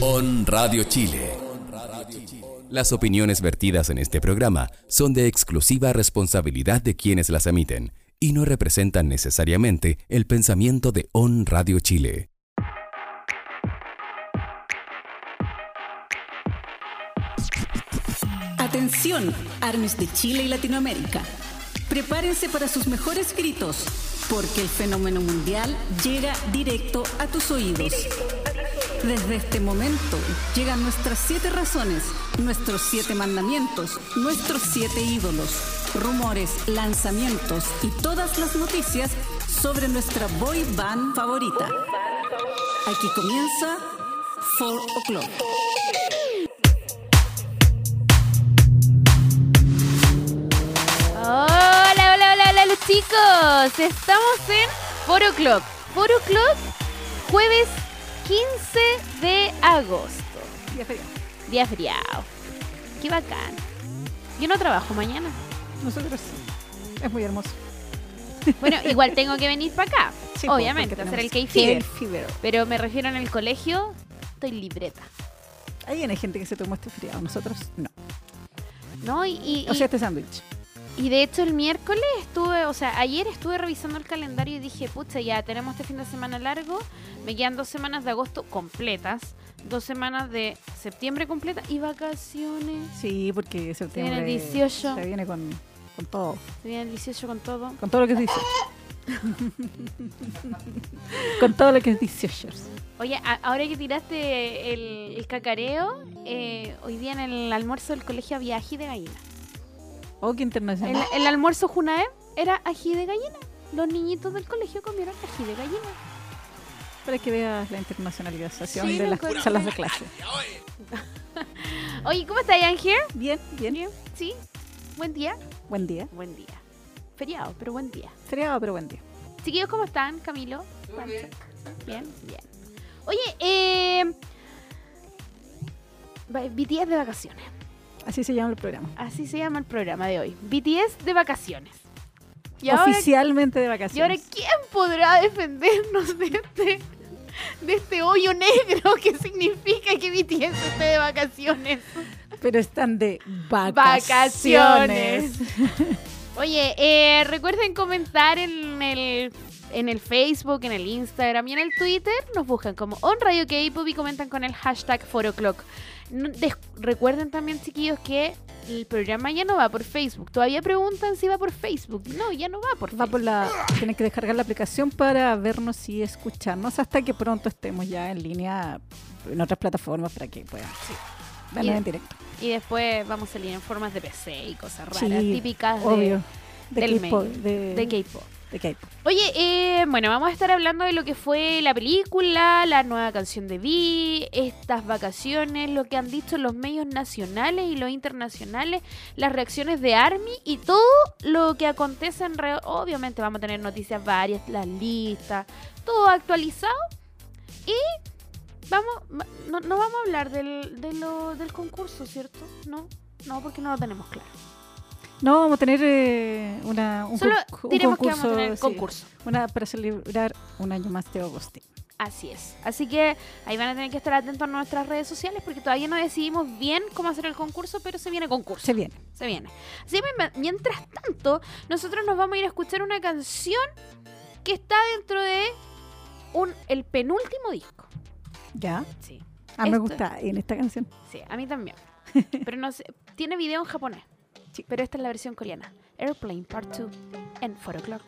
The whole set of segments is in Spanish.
On Radio Chile. Las opiniones vertidas en este programa son de exclusiva responsabilidad de quienes las emiten y no representan necesariamente el pensamiento de On Radio Chile. Atención, armies de Chile y Latinoamérica. Prepárense para sus mejores gritos, porque el fenómeno mundial llega directo a tus oídos. Desde este momento llegan nuestras siete razones, nuestros siete mandamientos, nuestros siete ídolos, rumores, lanzamientos y todas las noticias sobre nuestra boy band favorita. Aquí comienza 4 O'Clock. Chicos. Estamos en 4 O'Clock. 4 O'Clock, jueves 15 de agosto. Día feriado. Día feriado. Qué bacán. Yo no trabajo mañana. Nosotros sí. Es muy hermoso. Bueno, igual tengo que venir para acá. Sí, pues, obviamente, hacer el K-Fever. Pero me refiero en el colegio, estoy libreta. Ahí hay gente que se tomó este feriado. Nosotros no. ¿No? Y, y- O sea, este sándwich. Y de hecho el miércoles estuve, o sea, ayer estuve revisando el calendario y dije, pucha, ya tenemos este fin de semana largo, me quedan dos semanas de agosto completas, dos semanas de septiembre completas y vacaciones. Sí, porque septiembre. viene el 18. Se viene con, con todo. Se viene el 18 con todo. Con todo lo que es 18. con todo lo que es 18. Oye, ahora que tiraste el, el cacareo, eh, hoy día en el almuerzo del colegio había ají de gallina. Oh, qué El, internacional. el almuerzo Junaem era ají de gallina. Los niñitos del colegio comieron ají de gallina. Para que veas la internacionalización Sí, de las encuentro. salas de clase. Oye, ¿cómo estás, Ángel? Bien, bien. ¿Sí? ¿Buen día? Buen día. Buen día. Feriado, pero buen día. Feriado, pero buen día. Chiquillos, ¿cómo están? Camilo. Bien, bien. Oye, eh... BTS de vacaciones. Así se llama el programa. Así se llama el programa de hoy. BTS de vacaciones. Y ahora, Oficialmente de y ahora, vacaciones. ¿quién podrá defendernos de este, de este hoyo negro que significa que BTS esté de vacaciones? Pero están de Vacaciones. vacaciones. Oye, eh, recuerden comentar en el, en el Facebook, en el Instagram y en el Twitter. Nos buscan como On Radio K-Pop y comentan con el hashtag 4o'clock. No- recuerden también, chiquillos, que el programa ya no va por Facebook. Todavía preguntan si va por Facebook. No, ya no va por Va Facebook. por la. Tienes que descargar la aplicación para vernos y escucharnos hasta que pronto estemos ya en línea en otras plataformas para que puedan vernos Y- en directo. Y después vamos a salir en formas de PC y cosas raras, Sí, típicas de, Obvio. De del K-pop. De, de K-pop. De K-pop. Oye, eh, bueno, vamos a estar hablando de lo que fue la película, la nueva canción de Vi, estas vacaciones, lo que han dicho los medios nacionales y los internacionales, las reacciones de Army y todo lo que acontece en re- Obviamente vamos a tener noticias varias, las listas, todo actualizado. Y vamos, va- no, no vamos a hablar del, del concurso, ¿cierto? No, no, porque no lo tenemos claro. No, vamos a tener eh, una, un, Solo un diremos que concurso. vamos a tener sí, concurso. una para celebrar un año más de Agustín. Así es. Así que ahí van a tener que estar atentos a nuestras redes sociales porque todavía no decidimos bien cómo hacer el concurso, pero se viene concurso. Se viene. Se viene. Así que mi- mientras tanto, nosotros nos vamos a ir a escuchar una canción que está dentro de un, el penúltimo disco. ¿Ya? Sí. Ah, me Esto- gusta en esta canción. Sí, a mí también. Pero no sé, tiene video en japonés. Pero esta es la versión coreana. Airplane Part 2 en 4 o'clock.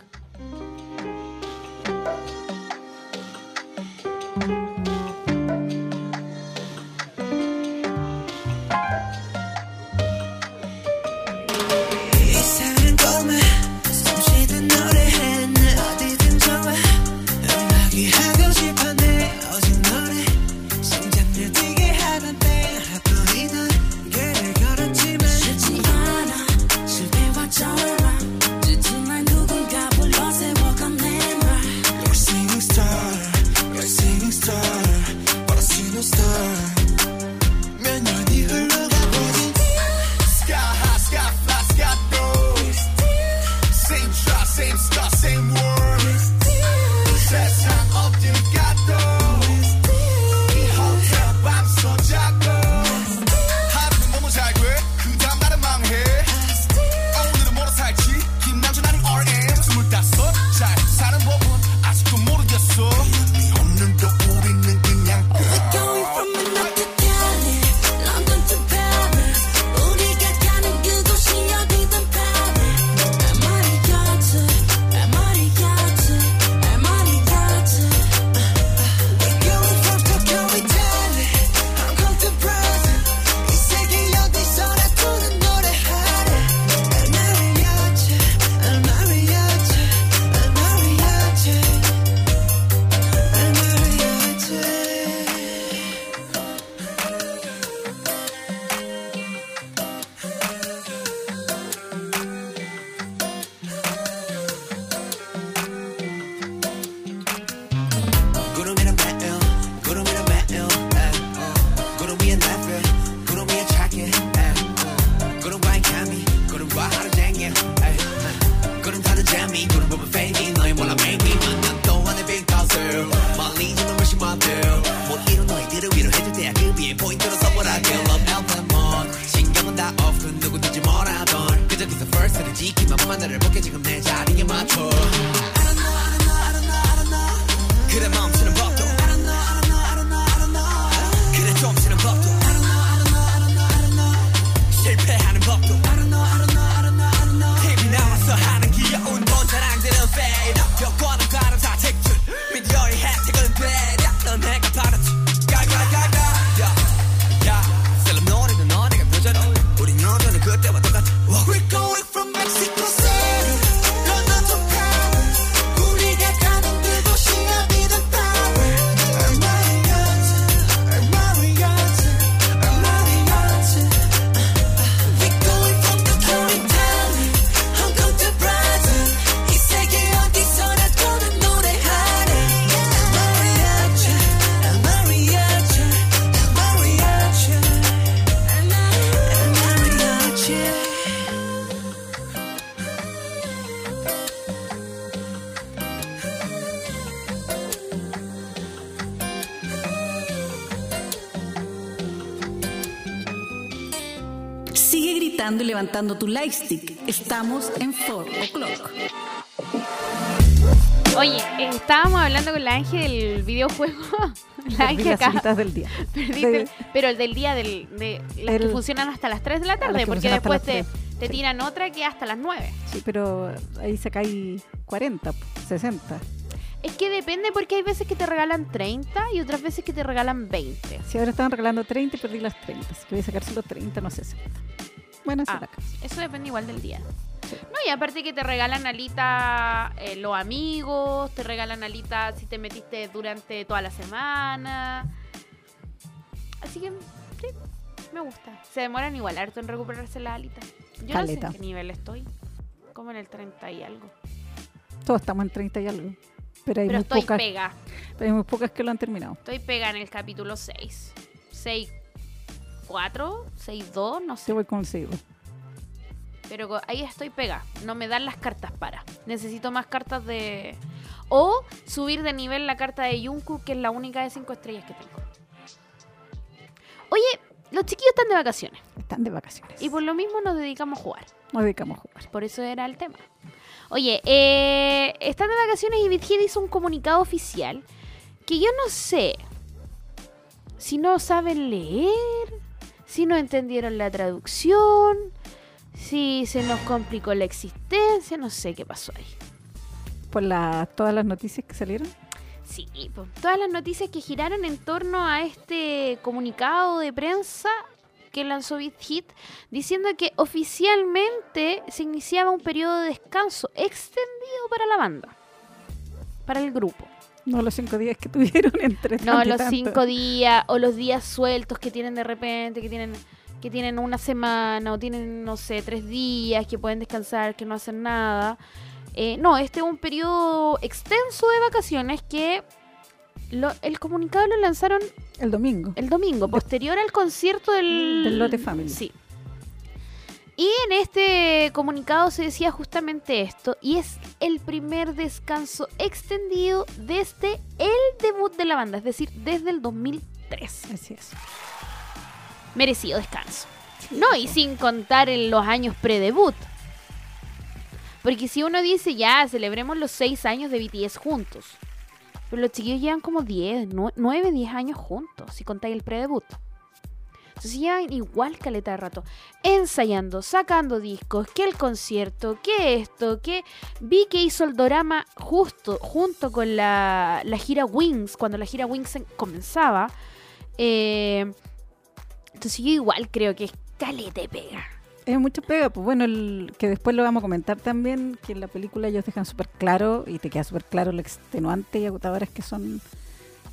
Tu lightstick. Estamos en 4 o'clock. Oye, eh, estábamos hablando con la Ángel del videojuego. La Ángel las acá. del día. Perdiste De- pero el del día del, de las que funcionan hasta las 3 de la tarde, que porque después te, las 3, te sí. tiran otra que hasta las 9. Sí, pero ahí se cae 40, 60. Es que depende porque hay veces que te regalan 30 y otras veces que te regalan 20. Si ahora estaban regalando 30 y perdí las 30. Así que voy a sacar solo 30, no 60. Bueno, Ah, eso depende igual del día. Sí. No, y aparte que te regalan alita eh, los amigos, te regalan alita si te metiste durante toda la semana. Así que, sí, me gusta. Se demoran igual harto en recuperarse las alitas. Yo no Caleta. sé en qué nivel estoy. Como en el 30 y algo. Todos estamos en 30 y algo. Pero hay, Pero muy estoy pocas, pega. pero hay muy pocas que lo han terminado. Estoy pega en el capítulo 6. 6, 4, 6, 2, no sé. Yo voy consigo. Pero ahí estoy pega. No me dan las cartas para. Necesito más cartas de. O subir de nivel la carta de Yunku, que es la única de 5 estrellas que tengo. Oye, los chiquillos están de vacaciones. Están de vacaciones. Y por lo mismo nos dedicamos a jugar. Nos dedicamos a jugar. Por eso era el tema. Oye, eh, están de vacaciones y BitHit hizo un comunicado oficial que yo no sé si no saben leer, si no entendieron la traducción, si se nos complicó la existencia, no sé qué pasó ahí. Por la, todas las noticias que salieron. Sí, po. todas las noticias que giraron en torno a este comunicado de prensa que lanzó BitHit diciendo que oficialmente se iniciaba un periodo de descanso extendido para la banda, para el grupo. No los cinco días que tuvieron entre No tanto y los tanto. cinco días o los días sueltos que tienen de repente, que tienen que tienen una semana o tienen, no sé, tres días que pueden descansar, que no hacen nada. Eh, no, este es un periodo extenso de vacaciones que lo- el comunicado lo lanzaron El domingo. el domingo, posterior al concierto del... Del Lotte Family. Sí. Y en este comunicado se decía justamente esto, y es el primer descanso extendido desde el debut de la banda, es decir, desde el 2003. Así es. Merecido descanso. No, y sin contar en los años pre-debut. Porque si uno dice, ya, celebremos los seis años de BTS juntos. Pero los chiquillos llevan como 10, 9, 10 años juntos, si contáis el pre-debut. Entonces llevan igual caleta de rato. Ensayando, sacando discos, que el concierto, que esto, que... Vi que hizo el dorama justo, junto con la, la gira Wings, cuando la gira Wings en- comenzaba. Eh, entonces yo igual creo que es caleta pega. Es mucho pega, pues bueno, el, que después lo vamos a comentar también, que en la película ellos dejan súper claro y te queda súper claro lo extenuante y agotadoras que son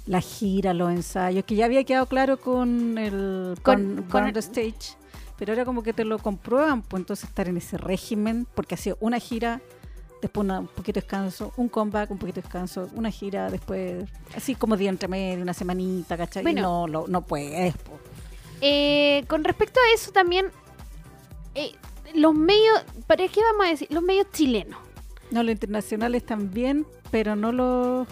la gira, los ensayos, que ya había quedado claro con el Con- con, con Burn el- Stage, pero ahora como que te lo comprueban, pues entonces estar en ese régimen, porque ha sido una gira, después una- un poquito de descanso, un comeback, un poquito de descanso, una gira, después así como día entre medio, una semanita, ¿cachai? Y no, lo- no puedes, pues. Eh, con respecto a eso también, eh, los medios, ¿para qué vamos a decir? Los medios chilenos. No, los internacionales también, pero no los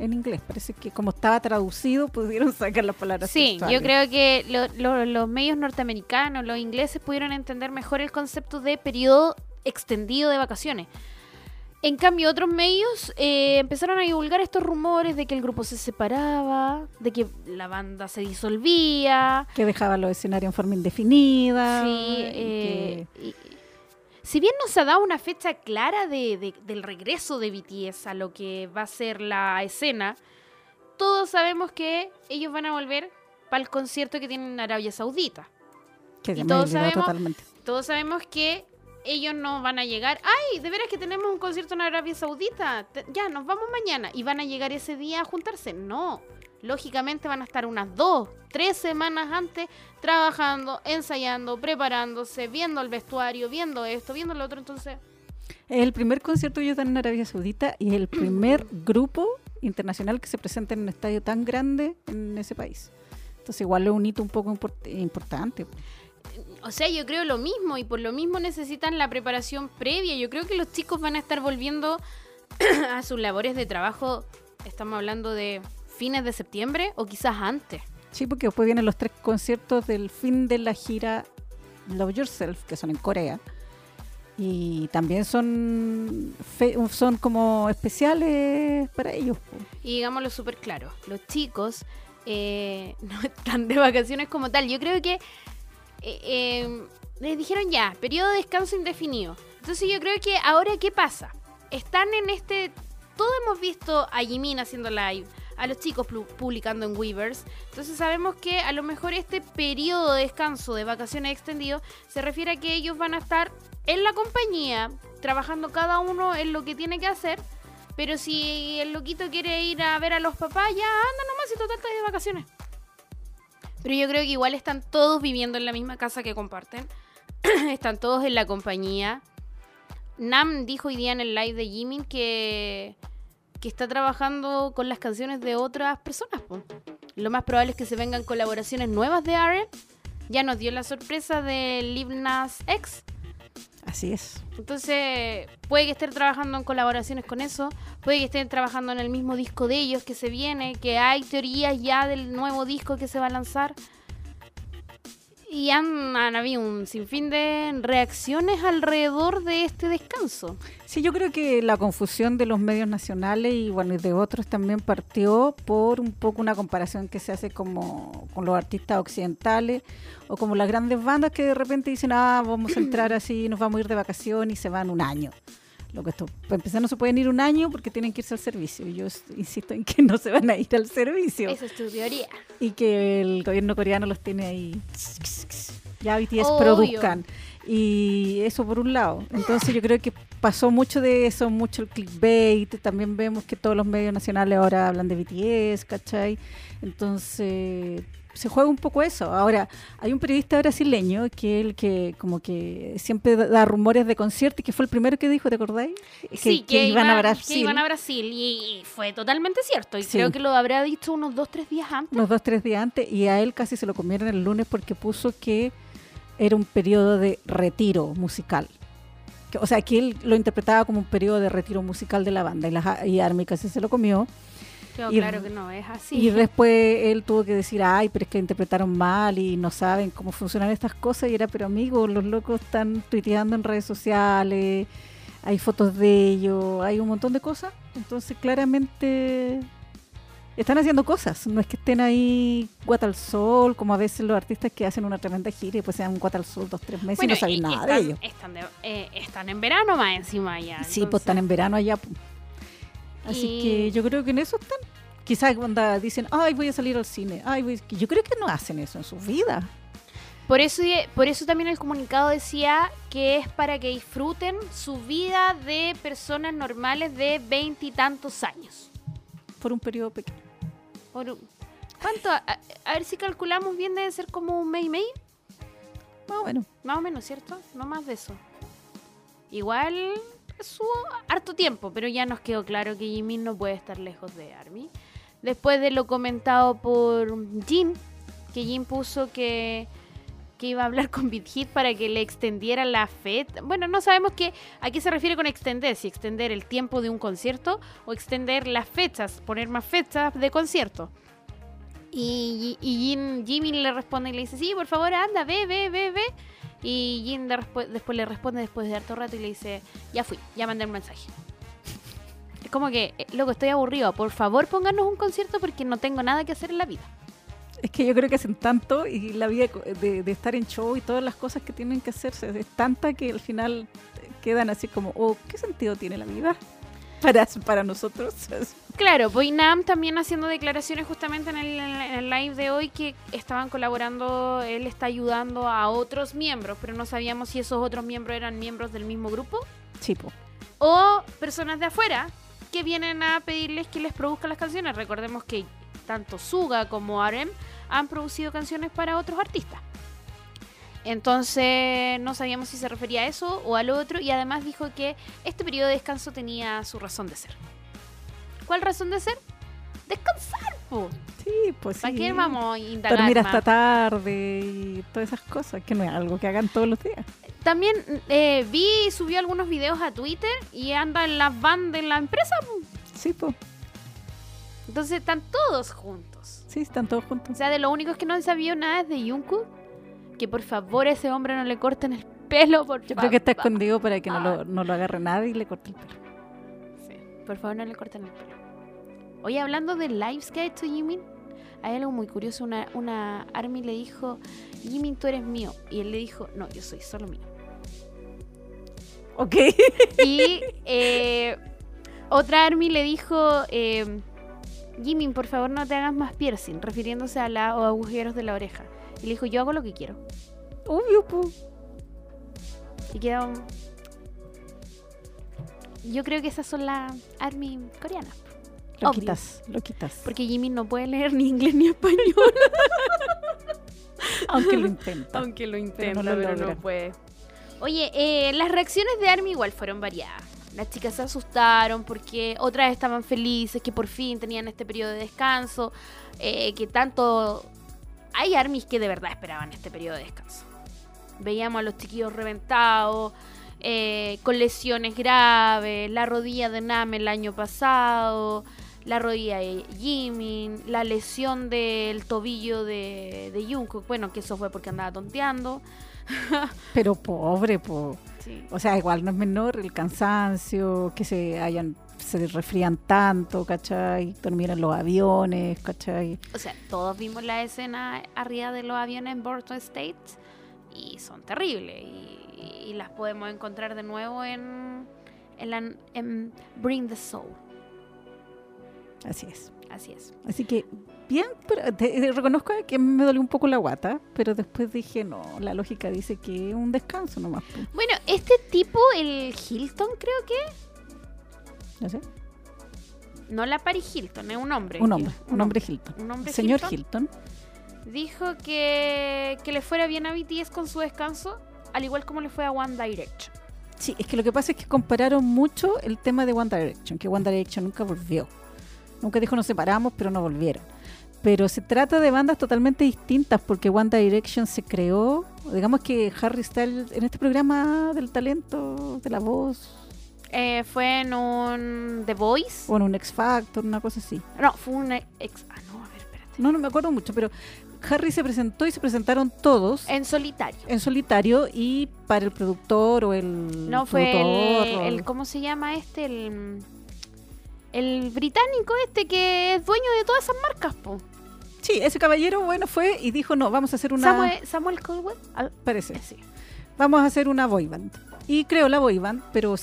en inglés. Parece que como estaba traducido pudieron sacar las palabras. Sí, yo creo que lo- lo- los medios norteamericanos, los ingleses pudieron entender mejor el concepto de periodo extendido de vacaciones. En cambio, otros medios eh, empezaron a divulgar estos rumores de que el grupo se separaba, de que la banda se disolvía. que dejaba los escenarios en forma indefinida. Sí, eh, que- y- si bien no se ha dado una fecha clara de- de- del regreso de BTS a lo que va a ser la escena, todos sabemos que ellos van a volver para el concierto que tienen en Arabia Saudita. que y todos sabemos- totalmente. Todos sabemos que ellos no van a llegar. ¡Ay! De veras que tenemos un concierto en Arabia Saudita. Te- Ya, nos vamos mañana. ¿Y van a llegar ese día a juntarse? No. Lógicamente van a estar unas dos, tres semanas antes trabajando, ensayando, preparándose, viendo el vestuario, viendo esto, viendo lo otro. Entonces, Es el primer concierto que ellos dan en Arabia Saudita y es el primer grupo internacional que se presenta en un estadio tan grande en ese país. Entonces igual es un hito un poco import- importante. o sea, yo creo lo mismo y por lo mismo necesitan la preparación previa. Yo creo que los chicos van a estar volviendo a sus labores de trabajo. Estamos hablando de fines de septiembre o quizás antes. Sí, porque después vienen los tres conciertos del fin de la gira Love Yourself, que son en Corea. Y también son, fe- son como especiales para ellos. Y digámoslo súper claro, los chicos eh, no están de vacaciones como tal. Yo creo que eh, eh, les dijeron ya, periodo de descanso indefinido. Entonces yo creo que ahora, ¿qué pasa? Están en este... Todos hemos visto a Jimin haciendo live, a los chicos publicando en Weavers. Entonces sabemos que a lo mejor este periodo de descanso de vacaciones extendido se refiere a que ellos van a estar en la compañía, trabajando cada uno en lo que tiene que hacer. Pero si el loquito quiere ir a ver a los papás, ya anda nomás y total está de vacaciones. Pero yo creo que igual están todos viviendo en la misma casa que comparten. están todos en la compañía. Nam dijo hoy día en el live de Jimin que, que está trabajando con las canciones de otras personas. po. Lo más probable es que se vengan colaboraciones nuevas de Aren. Ya nos dio la sorpresa de Lil Nas X. Así es. Entonces, puede que estén trabajando en colaboraciones con eso, puede que estén trabajando en el mismo disco de ellos que se viene, que hay teorías ya del nuevo disco que se va a lanzar. Y han, han habido un sinfín de reacciones alrededor de este descanso. Sí, yo creo que la confusión de los medios nacionales y bueno y de otros también partió por un poco una comparación que se hace como con los artistas occidentales o como las grandes bandas que de repente dicen, ah, vamos a entrar así, nos vamos a ir de vacaciones y se van un año. Lo que esto, para empezar no se pueden ir un año porque tienen que irse al servicio. Yo insisto en que no se van a ir al servicio Esa es tu teoría. y que el gobierno coreano los tiene ahí. Ya BTS Obvio. produzcan. Y eso por un lado. Entonces yo creo que pasó mucho de eso, mucho el clickbait. También vemos que todos los medios nacionales ahora hablan de BTS, ¿cachai? Entonces se juega un poco eso. Ahora, hay un periodista brasileño que el que como que siempre da- rumores de concierto y que fue el primero que dijo, ¿te acordáis? sí, que, iban, a que Brasil. iban a Brasil. Y, y fue totalmente cierto. Y Sí. creo que lo habrá dicho unos dos, tres días antes. unos dos, tres días antes, y a él casi se lo comieron el lunes porque puso que era un periodo de retiro musical. O sea, que él lo interpretaba como un periodo de retiro musical de la banda, y, la, y Army casi se lo comió. Y- claro que no es así. Y después él tuvo que decir, ay, pero es que interpretaron mal y no saben cómo funcionan estas cosas. Y era, pero amigos, los locos están tuiteando en redes sociales, hay fotos de ellos, hay un montón de cosas. Entonces, claramente están haciendo cosas. No es que estén ahí guata al sol, como a veces los artistas que hacen una tremenda gira y después se dan guata al sol dos, tres meses y no saben y- nada están, de ellos. Están, de- eh, están en verano más encima ya. Sí, pues están en verano allá. po. Así Y- que yo creo que en eso están. Quizás cuando dicen, ay, voy a salir al cine. Ay, voy... Yo creo que no hacen eso en sus vidas. Por eso, por eso también el comunicado decía que es para que disfruten su vida de personas normales de veintitantos años. Por un periodo pequeño. Por ¿Cuánto? A, a ver si calculamos bien, debe ser como un mes y medio. Más o menos. Más o menos, ¿cierto? No más de eso. Igual su harto tiempo, pero ya nos quedó claro que Jimin no puede estar lejos de Army. Después de lo comentado por Jin, que Jin puso que, que iba a hablar con Big Hit para que le extendiera la fecha. Bueno, no sabemos qué, a qué se refiere con extender, si extender el tiempo de un concierto o extender las fechas, poner más fechas de concierto. Y, Jin- Jimmy le responde y le dice, sí, por favor, anda, ve, ve, ve, ve. Y respu- después le responde después de harto rato y le dice, ya fui, ya mandé un mensaje. Es como que, eh, loco, estoy aburrido. Por favor, pónganos un concierto porque no tengo nada que hacer en la vida. Es que yo creo que hacen tanto y la vida de, de estar en show y todas las cosas que tienen que hacerse es tanta que al final quedan así como, oh, ¿qué sentido tiene la vida? Para, para nosotros. Claro, Boynam también haciendo declaraciones justamente en el, en el live de hoy que estaban colaborando, él está ayudando a otros miembros, pero no sabíamos si esos otros miembros eran miembros del mismo grupo Chipo. o personas de afuera que vienen a pedirles que les produzcan las canciones. Recordemos que tanto Suga como Arem han producido canciones para otros artistas. Entonces no sabíamos si se refería a eso o al otro y además dijo que este periodo de descanso tenía su razón de ser. ¿Cuál razón de ser? Descansar, po. Sí, pues sí. ¿Para qué vamos a indagar Dormir más? hasta tarde y todas esas cosas, que no es algo que hagan todos los días. También eh, vi y subió algunos videos a Twitter y anda en las van de la empresa. po. Sí, pues. Entonces están todos juntos. Sí, están todos O juntos. sea, de lo único que no sabido nada es de Jungkook, que por favor a ese hombre no le corten el pelo, por Yo creo que está escondido para que no lo, no lo agarre nadie y le corte el pelo. Sí, por favor no le corten el pelo. Oye, hablando de lives que ha hecho Jimin, hay algo muy curioso. Una, una Army le dijo, Jimin, tú eres mío. Y él le dijo, no, yo soy solo mío. Ok. Y eh, otra Army le dijo, eh, Jimin, por favor no te hagas más piercing, refiriéndose a los agujeros de la oreja. Y le dijo, yo hago lo que quiero. Obvio, pues. Y quedó... Yo creo que esas son las Army coreanas. Lo Obvio. quitas, lo quitas. Porque Jimin no puede leer ni inglés ni español. Aunque lo intenta. Aunque lo intenta, Pero no lo pero no logra. puede. Oye, eh, las reacciones de Army igual fueron variadas. Las chicas se asustaron porque otras estaban felices que por fin tenían este periodo de descanso, eh, que tanto... Hay armies que de verdad esperaban este periodo de descanso. Veíamos a los chiquillos reventados, eh, con lesiones graves, la rodilla de Nam el año pasado, la rodilla de Jimin, la lesión del tobillo de, de Jungkook, bueno, que eso fue porque andaba tonteando. Pero pobre, po. Sí. O sea, igual no es menor el cansancio, que se hayan se resfrían tanto, ¿cachai? Dormir en los aviones, ¿cachai? O sea, todos vimos la escena arriba de los aviones en Borton State y son terribles. Y, y las podemos encontrar de nuevo en, en, la- en Bring the Soul. Así es. Así es. Así que, bien, pero te- te reconozco que me dolió un poco la guata, pero después dije, no, la lógica dice que es un descanso nomás. po. Bueno, este tipo, el Hilton, creo que. No sé. No la Paris Hilton, es un hombre. Un hombre, un hombre Hilton. Un hombre Señor Hilton. Hilton. Dijo que, que le fuera bien a BTS con su descanso, al igual como le fue a One Direction. Sí, es que lo que pasa es que compararon mucho el tema de One Direction, que One Direction nunca volvió. Nunca dijo nos separamos, pero no volvieron. Pero se trata de bandas totalmente distintas, porque One Direction se creó, digamos que Harry Styles en este programa del talento, de la voz, Eh, fue en un The Voice. o en un X Factor, una cosa así. No, fue un ex. Ah, no, a ver, espérate. No, no me acuerdo mucho, pero Harry se presentó y se presentaron todos En solitario. en solitario y para el productor o el No, fue el- ¿Cómo se llama este? El, el británico este que es dueño de todas esas marcas, po. Sí, ese caballero, bueno, fue y dijo, no, vamos a hacer una... Samuel, Samuel Caldwell. Al- Parece. sí. vamos a hacer una boy band. Y creó la boy band, pero,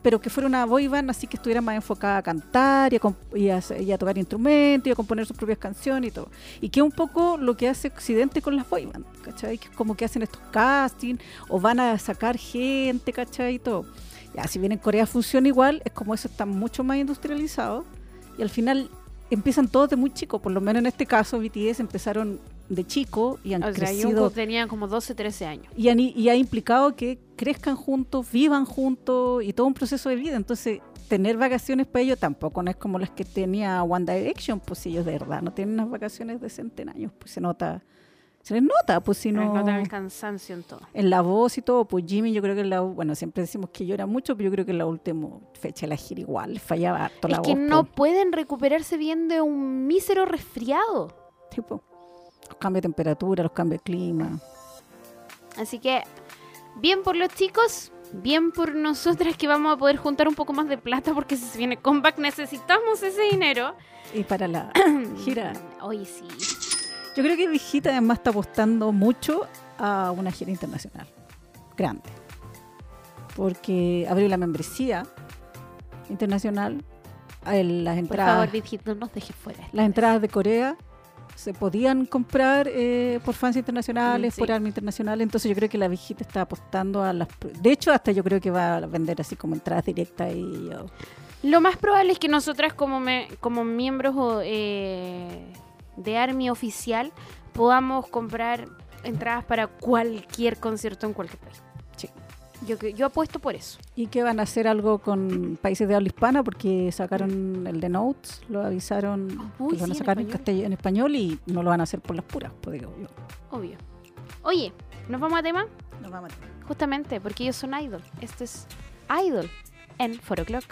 pero que fuera una boy band así que estuviera más enfocada a cantar y a, comp- y a, hacer- y a tocar instrumentos y a componer sus propias canciones y todo. Y que es un poco lo que hace Occidente con las boy band, ¿cachai? Que es como que hacen estos castings o van a sacar gente, ¿cachai? Y todo. Ya, si bien en Corea funciona igual, es como eso está mucho más industrializado y al final empiezan todos de muy chicos, por lo menos en este caso BTS empezaron de chico y han O crecido Jungkook tenía como 12, 13 años. y, han- y ha implicado que crezcan juntos, vivan juntos y todo un proceso de vida. Entonces, tener vacaciones para ellos tampoco no es como las que tenía One Direction, pues si ellos de verdad no tienen unas vacaciones de centenarios, pues se nota, se les nota, pues si no... Notan el cansancio en todo. En la voz y todo, pues Jimmy yo creo que en la, bueno, siempre decimos que llora mucho, pero yo creo que en la última fecha de la gira igual, fallaba harto Es la que voz. no po. pueden recuperarse bien de un mísero resfriado. Tipo, los cambios de temperatura, los cambios de clima. Así que, bien por los chicos, bien por nosotras que vamos a poder juntar un poco más de plata porque si se viene comeback necesitamos ese dinero. Y para la gira Oye, sí. Yo creo que Vigita además está apostando mucho a una gira internacional grande. Porque abrió la membresía internacional, eh, las Por entradas, favor, Virgit, no nos dejes fuera. las entradas de Corea se podían comprar eh, por fans internacionales, sí. por arma internacional, entonces yo creo que la Vigita está apostando a las... De hecho, hasta yo creo que va a vender así como entradas directas y... oh, Lo más probable es que nosotras como, me- como miembros o, eh, de Army oficial podamos comprar entradas para cualquier concierto en cualquier país. Sí. Yo, yo apuesto por eso. y que van a hacer algo con países de habla hispana porque sacaron el de Notes, lo avisaron Uy, que lo van sí, a sacar en, español. en español y no lo van a hacer por las puras, yo. Obvio. Oye, ¿nos vamos a tema? Nos vamos a- Justamente, porque ellos son Idol. Esto es Idol en 4 O'Clock.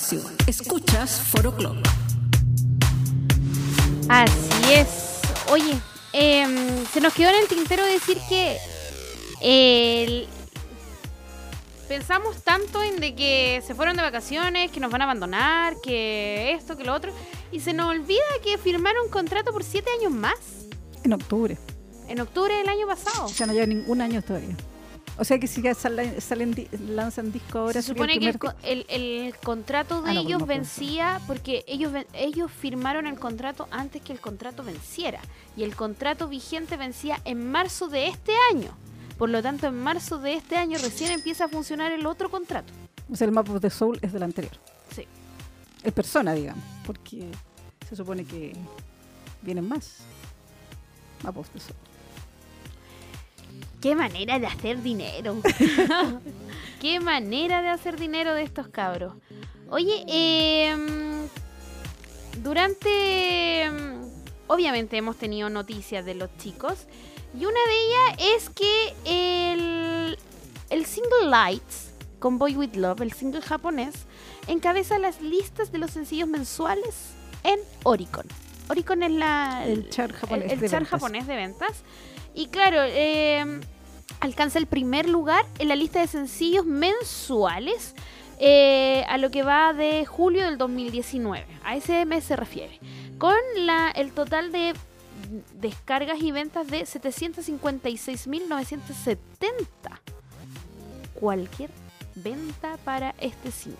Espacio. Escuchas Foro Club. Así es. Oye, em, se nos quedó en el tintero decir que el- pensamos tanto en de que se fueron de vacaciones, que nos van a abandonar, que esto, que lo otro, y se nos olvida que firmaron un contrato por siete años más, En octubre. en octubre del año pasado. O sea, no lleva ningún año todavía. O sea que si ya salen, lanzan disco ahora. Se supone que el, co- el- el contrato de Ah, no, ellos no vencía porque ellos ellos firmaron el contrato antes que el contrato venciera y el contrato vigente vencía en marzo de este año. Por lo tanto, en marzo de este año recién empieza a funcionar el otro contrato. O sea, el Map of the Soul es del anterior. Sí. Es persona, digamos. Porque se supone que vienen más. Map of the Soul. Qué manera de hacer dinero. Qué manera de hacer dinero de estos cabros. Oye, em, durante... em, Obviamente hemos tenido noticias de los chicos. Y una de ellas es que el, el single Lights con Boy With Love, el single japonés, encabeza las listas de los sencillos mensuales en Oricon. Oricon es la, El chart japonés el, el de chart ventas. japonés de ventas. Y claro, eh, alcanza el primer lugar en la lista de sencillos mensuales eh, a lo que va de julio del 2019. A ese mes se refiere. Con la, el total de descargas y ventas de 756.970. Cualquier venta para este 5.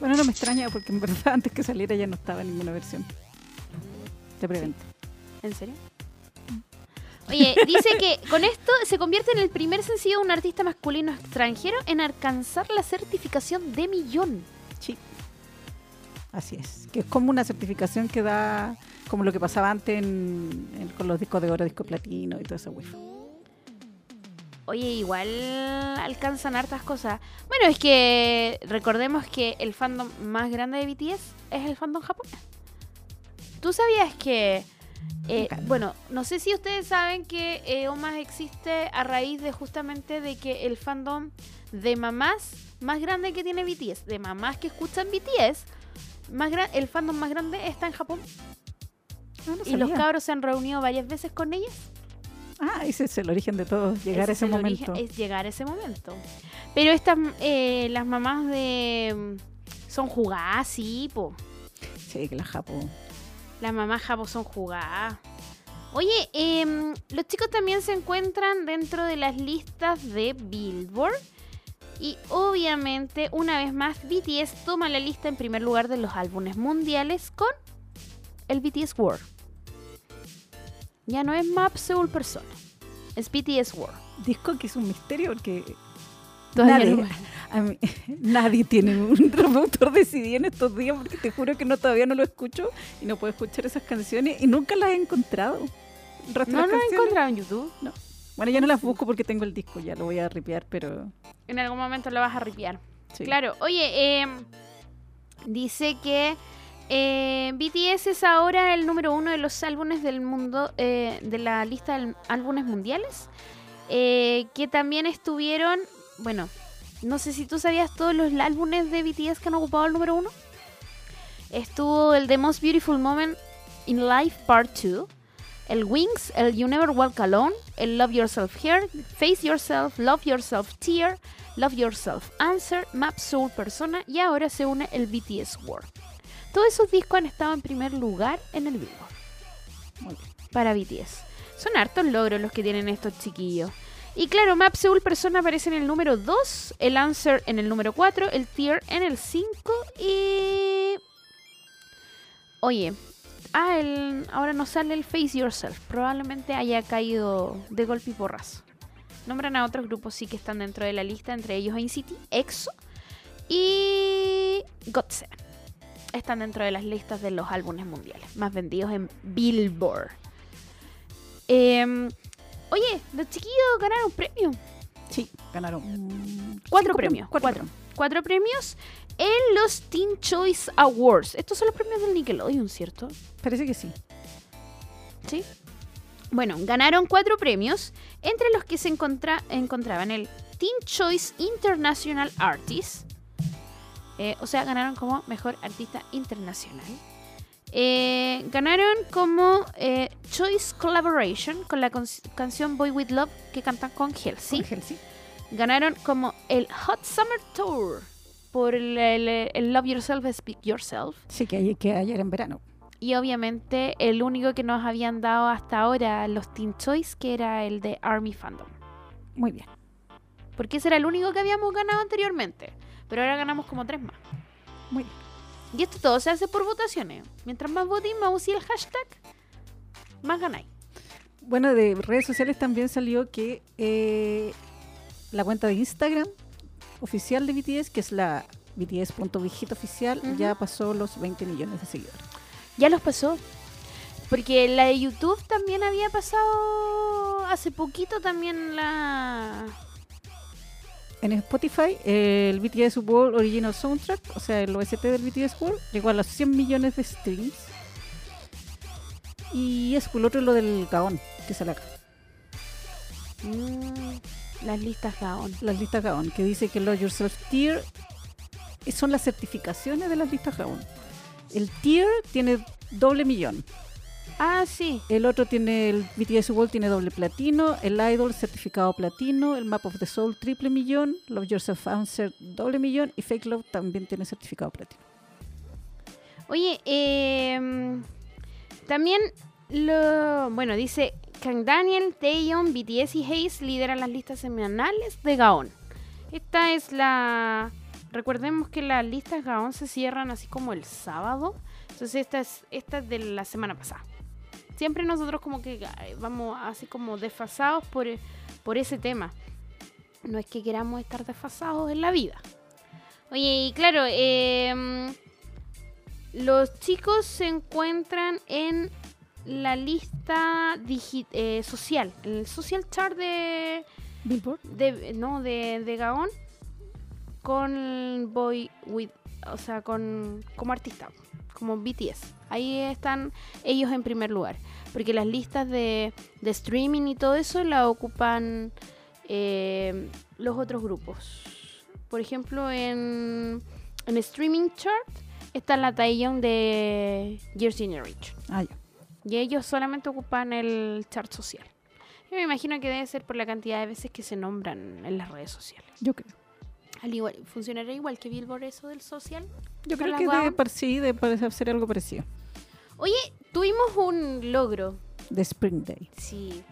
Bueno, no me extraña porque en verdad antes que saliera ya no estaba en ninguna versión de preventa. ¿En serio? Oye, dice que con esto se convierte en el primer sencillo de un artista masculino extranjero en alcanzar la certificación de millón. Sí. Así es. Que es como una certificación que da, como lo que pasaba antes en- en- con los discos de oro, disco platino y toda esa wea. Oye, igual alcanzan hartas cosas. Bueno, es que recordemos que el fandom más grande de BTS es el fandom japonés. ¿Tú sabías que... eh, bueno, no sé si ustedes saben que eh, OMAS existe a raíz de justamente de que el fandom de mamás más grande que tiene BTS, de mamás que escuchan BTS, más el fandom más grande está en Japón. Ah, no Y los cabros se han reunido varias veces con ellas. Ah, ese es el origen de todo, llegar Ese a es ese momento. origen, es llegar a ese momento. Pero estas, eh, las mamás de... Son jugadas, sí, po. Sí, que la Japón. Las mamás japo son jugadas. Oye, em, los chicos también se encuentran dentro de las listas de Billboard. Y obviamente, una vez más, BTS toma la lista en primer lugar de los álbumes mundiales con el BTS World. Ya no es Map Seoul Persona, es BTS World. Disco que es un misterio porque Todavía nadie, no- a mí- nadie tiene un reproductor de CD en estos días porque te juro que no todavía no lo escucho y no puedo escuchar esas canciones y nunca las he encontrado. No las he encontrado en YouTube. Bueno, ya no las busco porque tengo el disco, ya lo voy a ripear, pero En algún momento lo vas a ripiar. sí. Claro, oye, em, dice que eh, BTS es ahora el número uno de los álbumes del mundo, eh, de la lista de álbumes mundiales, eh, que también estuvieron, bueno, no sé si tú sabías todos los álbumes de BTS que han ocupado el número uno. Estuvo el The Most Beautiful Moment in Life Part 2, el Wings, el You Never Walk Alone, el Love Yourself Here, Face Yourself, Love Yourself Tear, Love Yourself Answer, Map Soul Persona y ahora se une el BTS World. Todos esos discos han estado en primer lugar en el Billboard para BTS. Son hartos logros los que tienen estos chiquillos. Y claro, Map Seoul Persona aparece en el número 2, el Answer en el número 4, el Tear en el 5 y... Oye, ah, el... ahora nos sale el Face Yourself. Probablemente haya caído de golpe y porrazo. Nombran a otros grupos sí que están dentro de la lista, entre ellos NCT, EXO y GOT7. Están dentro de las listas de los álbumes mundiales más vendidos en Billboard. Em, oye, los chiquillos ganaron premio. Sí, ganaron mm, Cuatro premios. Cuatro, Cuatro. Cuatro premios en los Teen Choice Awards. Estos son los premios del Nickelodeon, ¿cierto? Parece que sí. Sí. Bueno, ganaron cuatro premios, entre los que se encontra- encontraban el Teen Choice International Artist. eh, o sea, ganaron como mejor artista internacional. Eh, ganaron como eh, Choice Collaboration con la canción Boy With Love que cantan con Halsey. Ganaron como el Hot Summer Tour por el, el- el Love Yourself, Speak Yourself. Sí, que, ayer- que ayer en verano. Y obviamente el único que nos habían dado hasta ahora los Teen Choice, que era el de Army Fandom. Muy bien. Porque ese era el único que habíamos ganado anteriormente. Pero ahora ganamos como tres más. Muy bien. Y esto todo se hace por votaciones. Mientras más voten, más usé el hashtag, más ganáis. Bueno, de redes sociales también salió que eh, la cuenta de Instagram oficial de BTS, que es la BTS.vigita oficial, Ujú. ya pasó los 20 millones de seguidores. Ya los pasó. Porque la de YouTube también había pasado hace poquito también la... En Spotify, el BTS World Original Soundtrack, o sea, el OST del BTS World, llegó a los 100 millones de streams. Y es el otro lo del Gaon, que sale acá. Mm, las listas Gaon. Las listas Gaon, que dice que Love Yourself Tier son las certificaciones de las listas Gaon. El Tier tiene doble millón. Ah, sí. El otro tiene, el BTS World tiene doble platino, el Idol certificado platino, el Map of the Soul triple millón, Love Yourself Answer doble millón y Fake Love también tiene certificado platino. Oye, eh, también lo. Bueno, dice Kang Daniel, Taeyeon, BTS y Haze lideran las listas semanales de Gaon. Esta es la. Recordemos que las listas Gaon se cierran así como el sábado. Entonces, esta es, esta es de la semana pasada. Siempre nosotros, como que vamos así como desfasados por, por ese tema. No es que queramos estar desfasados en la vida. Oye, y claro, eh. Los chicos se encuentran en la lista eh, social, en el social chart de, Billboard. de, no, de, de Gaon con Boy with, o sea, con como artista, como BTS. Ahí están ellos en primer lugar, porque las listas de, de streaming y todo eso la ocupan eh, los otros grupos. Por ejemplo, en, en streaming chart está la Taeyong de Years Generation. Ah, ya. Y ellos solamente ocupan el chart social. Yo me imagino que debe ser por la cantidad de veces que se nombran en las redes sociales. Yo creo. Al igual, ¿Funcionará igual que Billboard eso del social? Yo creo que Gaon. debe, par- sí, debe ser algo parecido. Oye, tuvimos un logro. De Spring Day. Sí.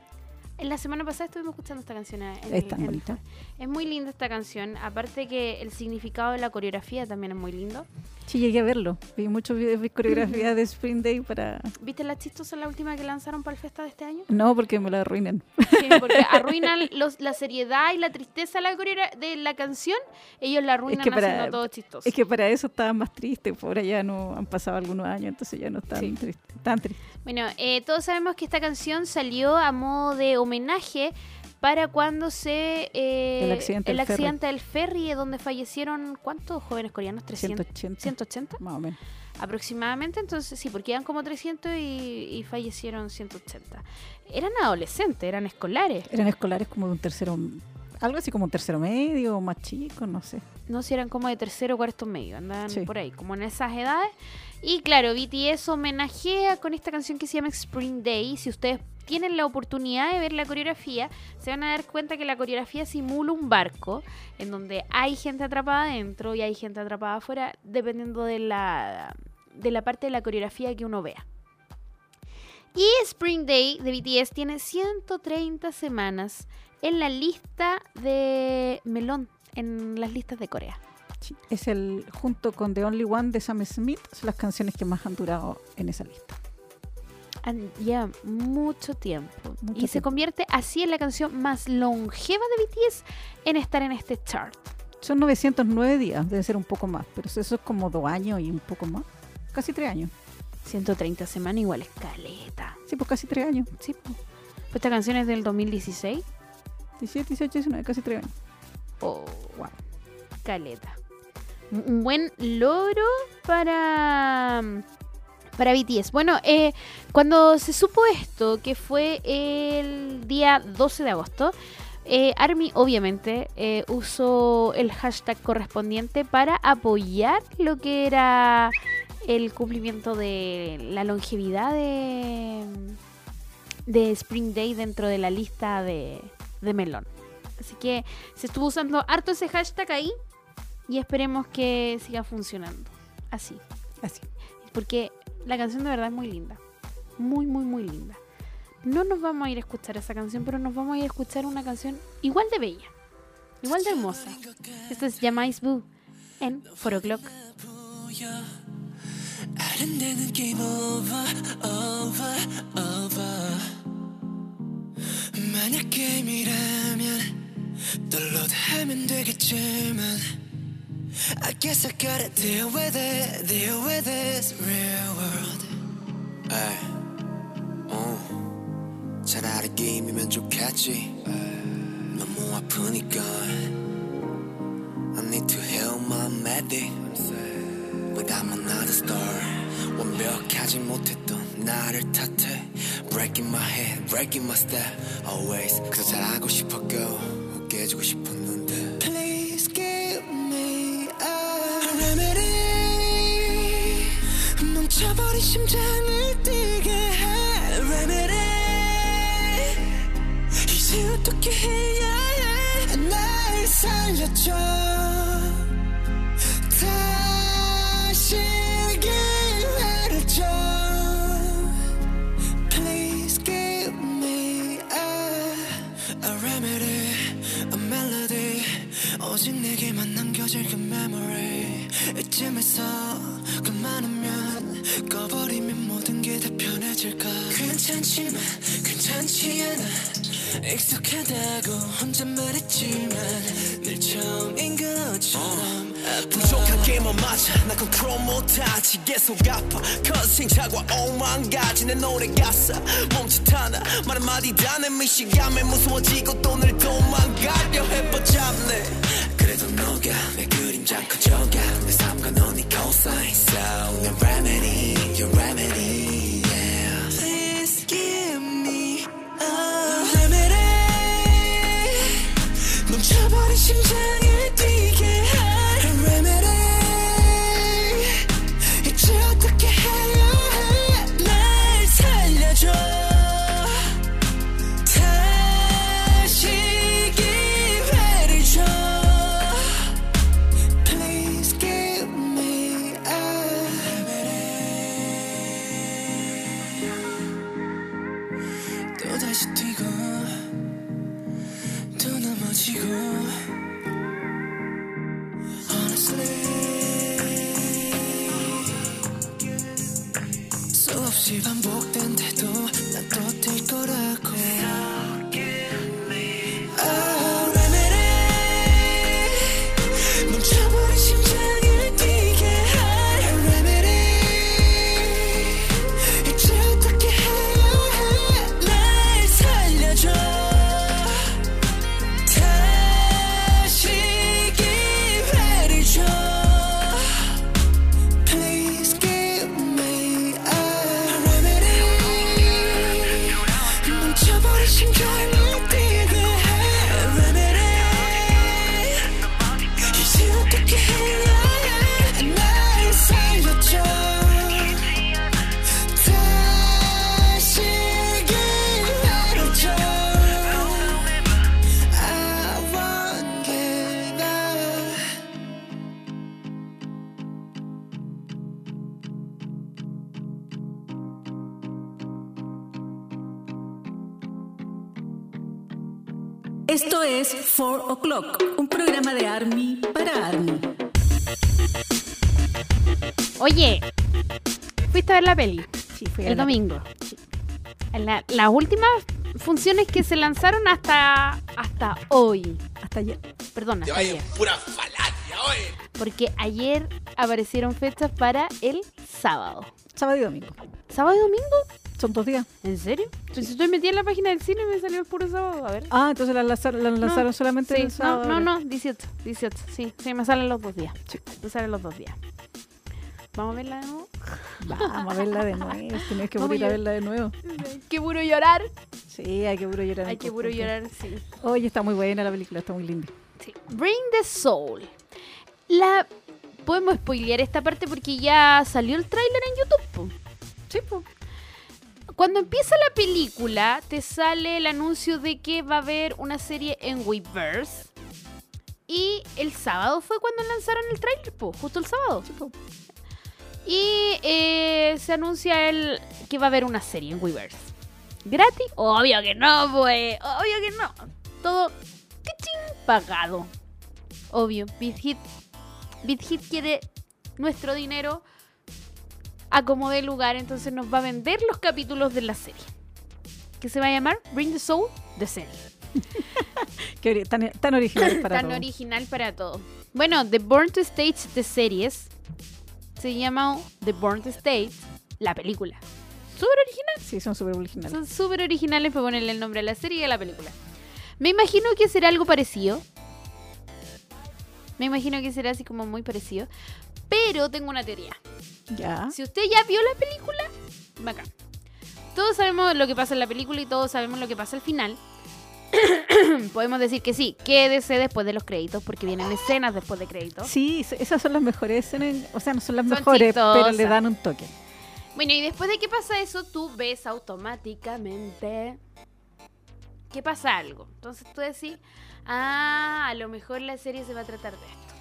En la semana pasada estuvimos escuchando esta canción. en el- Es tan en bonita. Es muy linda esta canción. Aparte que el significado de la coreografía también es muy lindo. Sí, llegué a verlo. Vi muchos videos de coreografía de Spring Day para... ¿Viste la chistosa la última que lanzaron para el festa de este año? No, porque me la arruinan. Sí, porque arruinan los, la seriedad y la tristeza de la, coreogra- de la canción. Ellos la arruinan que para- haciendo todo chistoso. Es que para eso estaban más tristes. Por allá no han pasado algunos años, entonces ya no están Sí. tristes. Tan tristes. Bueno, eh, todos sabemos que esta canción salió a modo de homenaje para cuando se... eh, El accidente el del ferry. accidente del ferry, eh, donde fallecieron, ¿cuántos jóvenes coreanos? 300, 180. 180 Más o menos. aproximadamente. Entonces, sí, porque eran como 300 y, y fallecieron 180. Eran adolescentes, eran escolares. Eran escolares como de un tercero... Algo así como un tercero medio, más chico, no sé. No sé, eran como de tercero o cuarto medio, andaban Sí. por ahí, como en esas edades. Y claro, BTS homenajea con esta canción que se llama Spring Day. Si ustedes tienen la oportunidad de ver la coreografía, se van a dar cuenta que la coreografía simula un barco en donde hay gente atrapada adentro y hay gente atrapada afuera, dependiendo de la, de la parte de la coreografía que uno vea. Y Spring Day de BTS tiene 130 semanas en la lista de Melón, en las listas de Corea. Es el, junto con The Only One de Sam Smith, son las canciones que más han durado en esa lista. Ya mucho tiempo. Mucho y se convierte así en la canción más longeva de BTS en estar en este chart. Son 909 días, debe ser un poco más, pero eso es como dos años y un poco más. Casi tres años. 130 semanas igual escaleta. Sí, pues casi tres años. Sí, po. Pues esta canción es del 2016. 17, 18, 19, casi tres años. Oh, Wow. caleta. Un un buen logro para para BTS. Bueno, eh, cuando se supo esto, que fue el día 12 de agosto, eh, Army obviamente eh, usó el hashtag correspondiente para apoyar lo que era el cumplimiento de la longevidad de, de Spring Day dentro de la lista de, de Melon. Así que se estuvo usando harto ese hashtag ahí y esperemos que siga funcionando así. Así. Porque la canción de verdad es muy linda. Muy, muy, muy linda. No nos vamos a ir a escuchar esa canción, pero nos vamos a ir a escuchar una canción igual de bella. Igual de hermosa. Esta es Jamais Boo en 4 O'Clock. 아른대는 game over, over, over. 만약 게임이라면 또 로드하면 되겠지만 I guess I gotta deal with it, deal with this real world. 에이, 어, 차라리 게임이면 좋겠지. 너무 아프니까. I need to heal my medic. But I'm another star 완벽하지 못했던 나를 탓해 Breaking my head, breaking my step Always 그저 잘하고 싶었고 깨지고 싶었 멈춰버린 심장을 뛰게 해 Remedy 이제 어떻게 해야 해날 살려줘 다시 기회를 줘 Please give me a, a remedy A melody 오직 내게만 남겨질 그 memory 이쯤에서 그만하면 꺼버리면 모든 게 다 편해질까? 괜찮지만 괜찮지 않아. 익숙하다고 혼자 말했지만 늘 처음인 것처럼 부족한 게뭐 맞아. 나 컨트롤 못하지. 계속 아파. 커싱 차과 오만 가지. 내 노래 가사 멈칫하나. 말 한마디 다내 미시감에 무서워지고 또 늘 도망가려 해보잡네 그래도 너가 내 그림자 커져가 내 삶과 넌네 cosign So 내 remedy your remedy Oye, fuiste a ver la peli Sí, fui a el la- domingo. La- las últimas funciones que se lanzaron hasta, hasta hoy. Hasta ayer. Perdón, hasta ayer. Porque ayer aparecieron fechas para el sábado. Sábado y domingo. ¿Sábado y domingo? Son dos días. ¿En serio? Pues si estoy metida en la página del cine me salió el puro sábado. A ver. Ah, entonces la lanzaron, la lanzaron No, solamente sí, el sábado. No, no, no, 18, 18. Sí, sí, me salen los dos días. Sí. Me salen los dos días. Vamos a verla de nuevo. Vamos a verla de nuevo. Tienes que volver a verla de nuevo. Qué puro llorar. Sí, hay que puro llorar. Hay que puro llorar, sí. Oye, está muy buena la película, está muy linda. Sí. Bring the Soul. La podemos spoilear esta parte porque ya salió el tráiler en YouTube. po. Sí, pues. Cuando empieza la película, te sale el anuncio de que va a haber una serie en Weverse. Y el sábado fue cuando lanzaron el tráiler, po, justo el sábado. Y eh, se anuncia el que va a haber una serie en Weverse. ¿Gratis? Obvio que no, pues. Obvio que no. Todo ¡cachín! pagado. Obvio. BitHit, BitHit quiere nuestro dinero a como dé lugar, entonces nos va a vender los capítulos de la serie. Que se va a llamar Bring the Soul, The Serie. Qué tan original para Tan todo. original para todo. Bueno, The Born to Stage de series se llama The Born to Stage, la película. Súper original. Sí, son súper originales. Son súper originales para ponerle el nombre a la serie y a la película. Me imagino que será algo parecido. Me imagino que será así como muy parecido. Pero tengo una teoría. Ya. Si usted ya vio la película, bacán. Todos sabemos lo que pasa en la película y todos sabemos lo que pasa al final. Podemos decir que sí, quédese después de los créditos porque vienen escenas después de créditos. Sí, esas son las mejores escenas. O sea, no son las Son mejores, pero le dan un toque. Bueno, y después de que pasa eso, tú ves automáticamente que pasa algo. Entonces tú decís, ah, a lo mejor la serie se va a tratar de esto.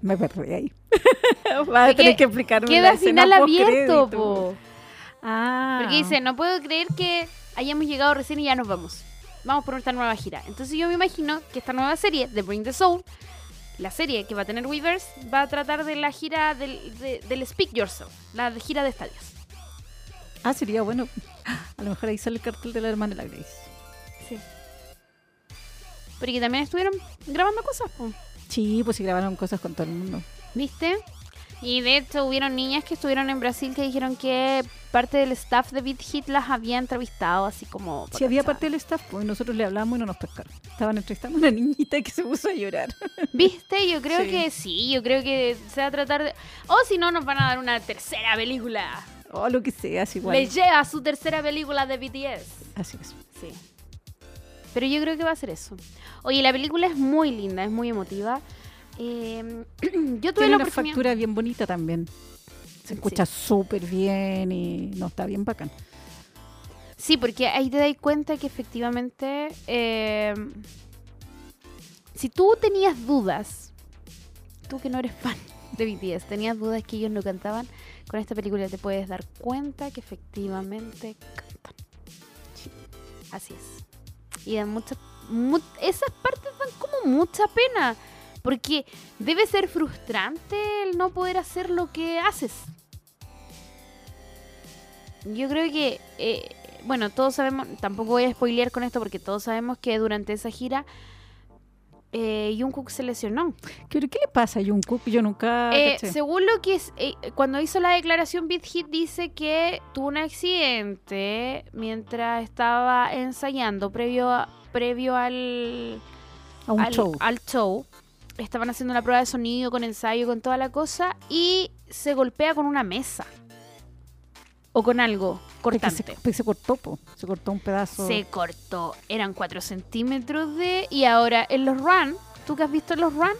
Me perdí ahí. Vas a tener que explicarme Queda la final abierto, po. Ah. Porque dice, no puedo creer que hayamos llegado recién y ya nos vamos. Vamos por nuestra nueva gira. Entonces yo me imagino que esta nueva serie de Bring the Soul, la serie que va a tener Weavers, va a tratar de la gira del, de- del Speak Yourself, la gira de estadios. Ah, sería bueno. A lo mejor ahí sale el cartel de la hermana de la Grace. Sí. Pero que también estuvieron grabando cosas, po. Sí, pues sí grabaron cosas con todo el mundo. ¿Viste? Y de hecho hubieron niñas que estuvieron en Brasil que dijeron que parte del staff de Beat Hit las había entrevistado, así como... Si había ¿cachai? parte del staff, pues nosotros le hablamos y no nos pescaron. Estaban entrevistando a una niñita que se puso a llorar. ¿Viste? Yo creo Sí. que sí, yo creo que se va a tratar de... O si no, nos van a dar una tercera película. O lo que sea, es igual. Le lleva su tercera película de BTS. Así es. Sí. Pero yo creo que va a ser eso. Oye, la película es muy linda, es muy emotiva. Eh, yo tuve Tiene la una factura bien bonita también. Se escucha súper bien y no está bien bacán. Sí, porque ahí te das cuenta que efectivamente, eh, si tú tenías dudas, tú que no eres fan de BTS, tenías dudas que ellos no cantaban, con esta película te puedes dar cuenta que efectivamente cantan. Sí, así es. Y dan mucha, mu- esas partes dan como mucha pena, porque debe ser frustrante el no poder hacer lo que haces. Yo creo que, eh, bueno, todos sabemos, tampoco voy a spoilear con esto porque todos sabemos que durante esa gira eh, Jungkook se lesionó. ¿Qué, qué le pasa a Jungkook? Yo nunca Eh, según lo que es, eh, cuando hizo la declaración Beat Hit dice que tuvo un accidente mientras estaba ensayando previo a- previo al a un al, show. al show. Estaban haciendo una prueba de sonido con ensayo, con toda la cosa, y se golpea con una mesa. O con algo cortante. se, se cortó, po. se cortó un pedazo. Se cortó. Eran 4 centímetros de... Y ahora, en los run, ¿tú que has visto los run?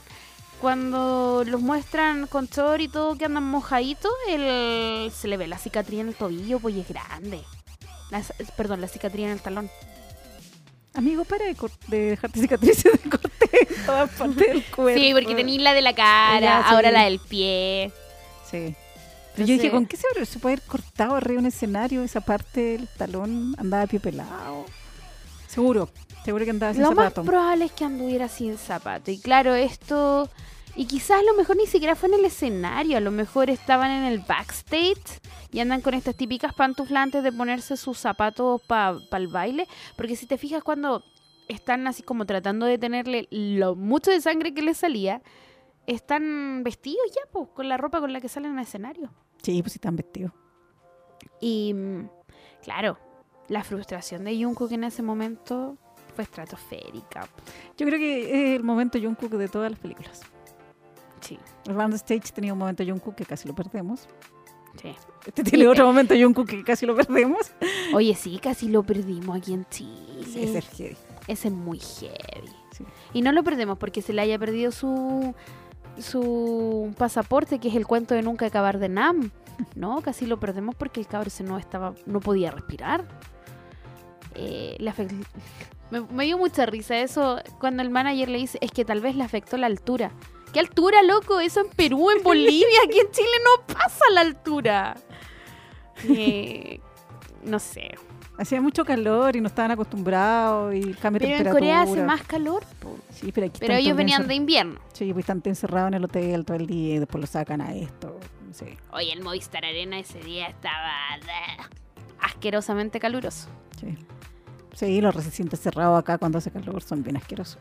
Cuando los muestran con chor y todo que andan mojaditos, el... se le ve la cicatriz en el tobillo, pues y es grande. La- perdón, la cicatriz en el talón. Amigo, para de, de dejarte cicatrices de en todas partes del cuerpo. Sí, porque tenéis la de la cara, Ya, sí. ahora la del pie. Sí. Pero yo dije, Entonces- ¿con qué se, puede haber cortado arriba de un escenario esa parte del talón? Andaba pie pelado. Seguro, seguro que andaba sin Lo más zapato. probable es que anduviera sin zapato. Y claro, esto. Y quizás a lo mejor ni siquiera fue en el escenario. A lo mejor estaban en el backstage y andan con estas típicas pantuflas antes de ponerse sus zapatos para el baile. Porque si te fijas, cuando están así como tratando de tenerle lo mucho de sangre que les salía, están vestidos ya, pues, con la ropa con la que salen al escenario. Sí, pues sí están vestidos. Y mm, claro, la frustración de Jungkook en ese momento fue estratosférica. Yo creo que es el momento Jungkook de todas las películas. Sí, Around the Stage tenía un momento Jungkook que casi lo perdemos. sí. Este tiene otro momento Jungkook que casi lo perdemos. Oye, sí, casi lo perdimos aquí en Chile. Sí, es. Ese es muy heavy. Sí. Y no lo perdemos porque se le haya perdido su su pasaporte, que es el cuento de nunca acabar de Nam. No, casi lo perdemos porque el cabrón se no estaba, no podía respirar. Eh, le me, me dio mucha risa eso cuando el manager le dice, es que tal vez le afectó la altura. ¿Qué altura, loco? Eso en Perú, en Bolivia, aquí en Chile no pasa la altura. Eh, no sé. Hacía mucho calor y no estaban acostumbrados y cambio de Pero en temperatura. Corea hace más calor. po. Sí, pero aquí Pero ellos venían de invierno. Sí, pues están encerrados en el hotel todo el día y después lo sacan a esto. Sí. Oye, el Movistar Arena ese día estaba asquerosamente caluroso. Sí. Sí, los recintos cerrados acá cuando hace calor son bien asquerosos.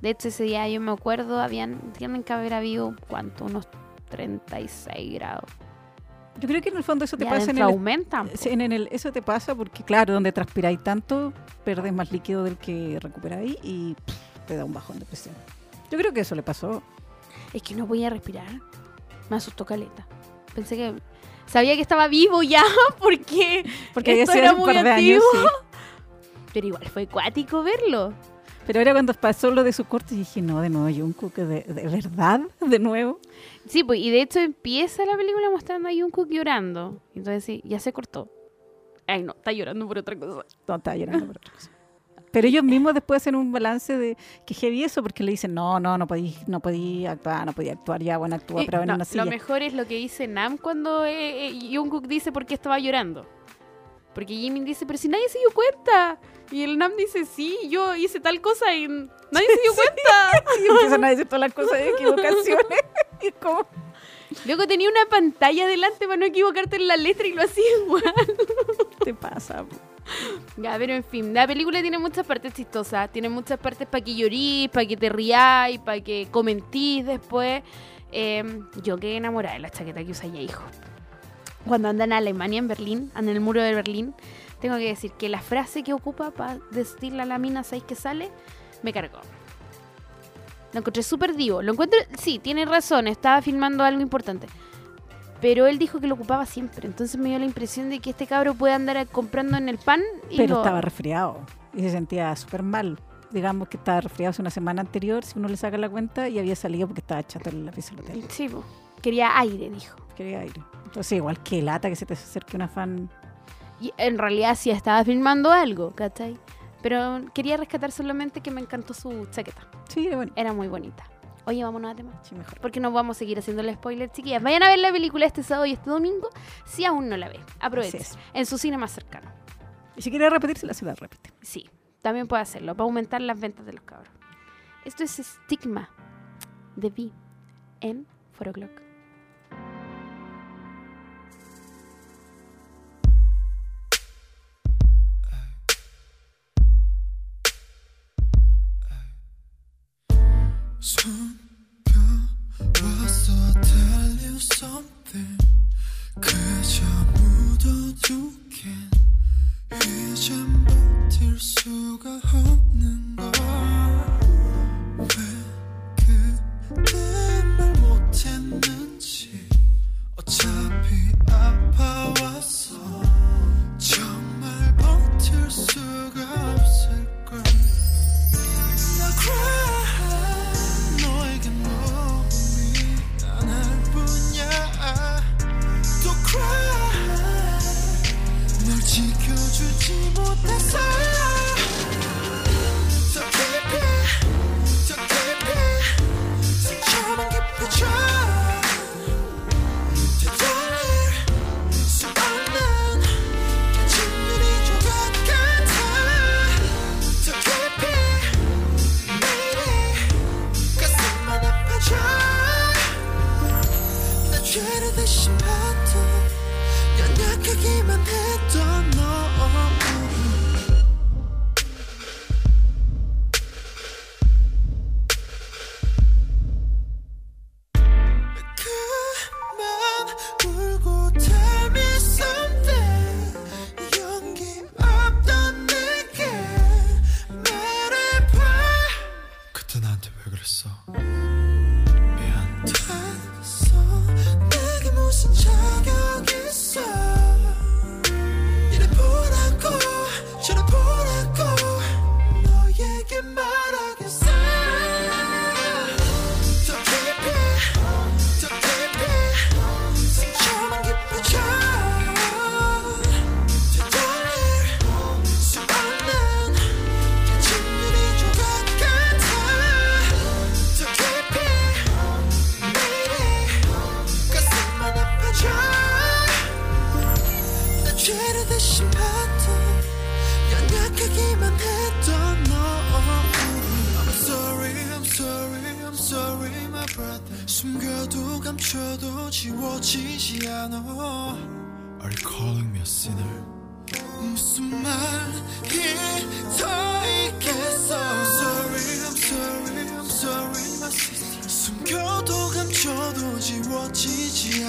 De hecho, ese día yo me acuerdo, habían, tienen que haber habido, ¿cuánto? Unos 36 grados. Yo creo que en el fondo eso te Ya pasa en el, aumentan. po. sí, en el- eso te pasa porque claro, donde transpiráis tanto, perdes más líquido del que recuperáis y pff, te da un bajón de presión. Yo creo que eso le pasó. Es que no podía respirar. Me asustó caleta. Pensé que... Sabía que estaba vivo ya, porque... Porque Esto era muy de años, antiguo. sí. Pero igual fue acuático verlo. Pero ahora cuando pasó lo de su corte dije, no, de nuevo Jungkook, ¿de, de verdad? ¿De nuevo? Sí, pues, y de hecho empieza la película mostrando a Jungkook llorando. Entonces sí, ya se cortó. Ay, no, está llorando por otra cosa. No, estaba llorando por otra cosa. Pero ellos mismos después hacen un balance de que heavy eso porque le dicen, no, no, no podí, no podí actuar, no podía actuar, ya, bueno, actúa, Eh, pero en no, una silla. lo mejor es lo que dice Nam cuando eh, eh, Jungkook dice por qué estaba llorando. Porque Jimin dice, pero si nadie se dio cuenta. Y el Nam dice, sí, yo hice tal cosa y nadie se dio cuenta. Y empiezan a decir todas las cosas de equivocaciones. y como, Luego tenía una pantalla delante para no equivocarte en la letra y lo hacía igual. ¿Qué te pasa? po? Ya, pero en fin, la película tiene muchas partes chistosas. Tiene muchas partes para que llorís, para que te riáis, para que comentís después. Eh, yo quedé enamorada de la chaqueta que usa ya, hijo. Cuando anda en Alemania, en Berlín, anda en el muro de Berlín, tengo que decir que la frase que ocupa para decirle a la mina 6 que sale, me cargó. Lo encontré súper divo. Lo encuentro, sí, tiene razón, estaba filmando algo importante. Pero él dijo que lo ocupaba siempre. Entonces me dio la impresión de que este cabro puede andar comprando en el pan y Pero lo- estaba resfriado y se sentía súper mal. Digamos que estaba resfriado hace una semana anterior, si uno le saca la cuenta, y había salido porque estaba chato en la pieza del hotel. Sí, po. quería aire, dijo. Quería aire. Entonces, igual que lata que se te acerque una fan. Y en realidad sí estaba filmando algo, ¿cachai? Pero quería rescatar solamente que me encantó su chaqueta. Sí, bueno, Era muy bonita. Oye, vámonos a tema. sí, mejor. Porque no vamos a seguir haciendo el spoiler, chiquillas. Vayan a ver la película este sábado y este domingo si aún no la ve. Aprovechen. En su cine más cercano. Y si quiere repetirse, la ciudad repite. Sí, también puede hacerlo para aumentar las ventas de los cabros. Esto es Stigma de V en 4 O'Clock. 이젠 버틸 수가 없는 걸 지켜주지 못해서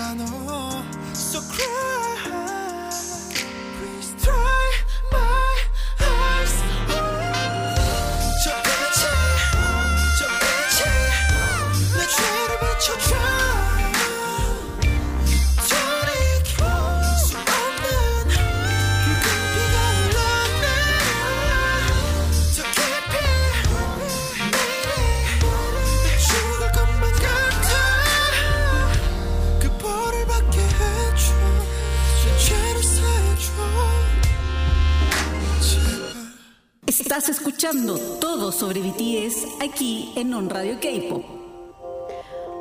piano so cry aquí en On Radio K-Pop.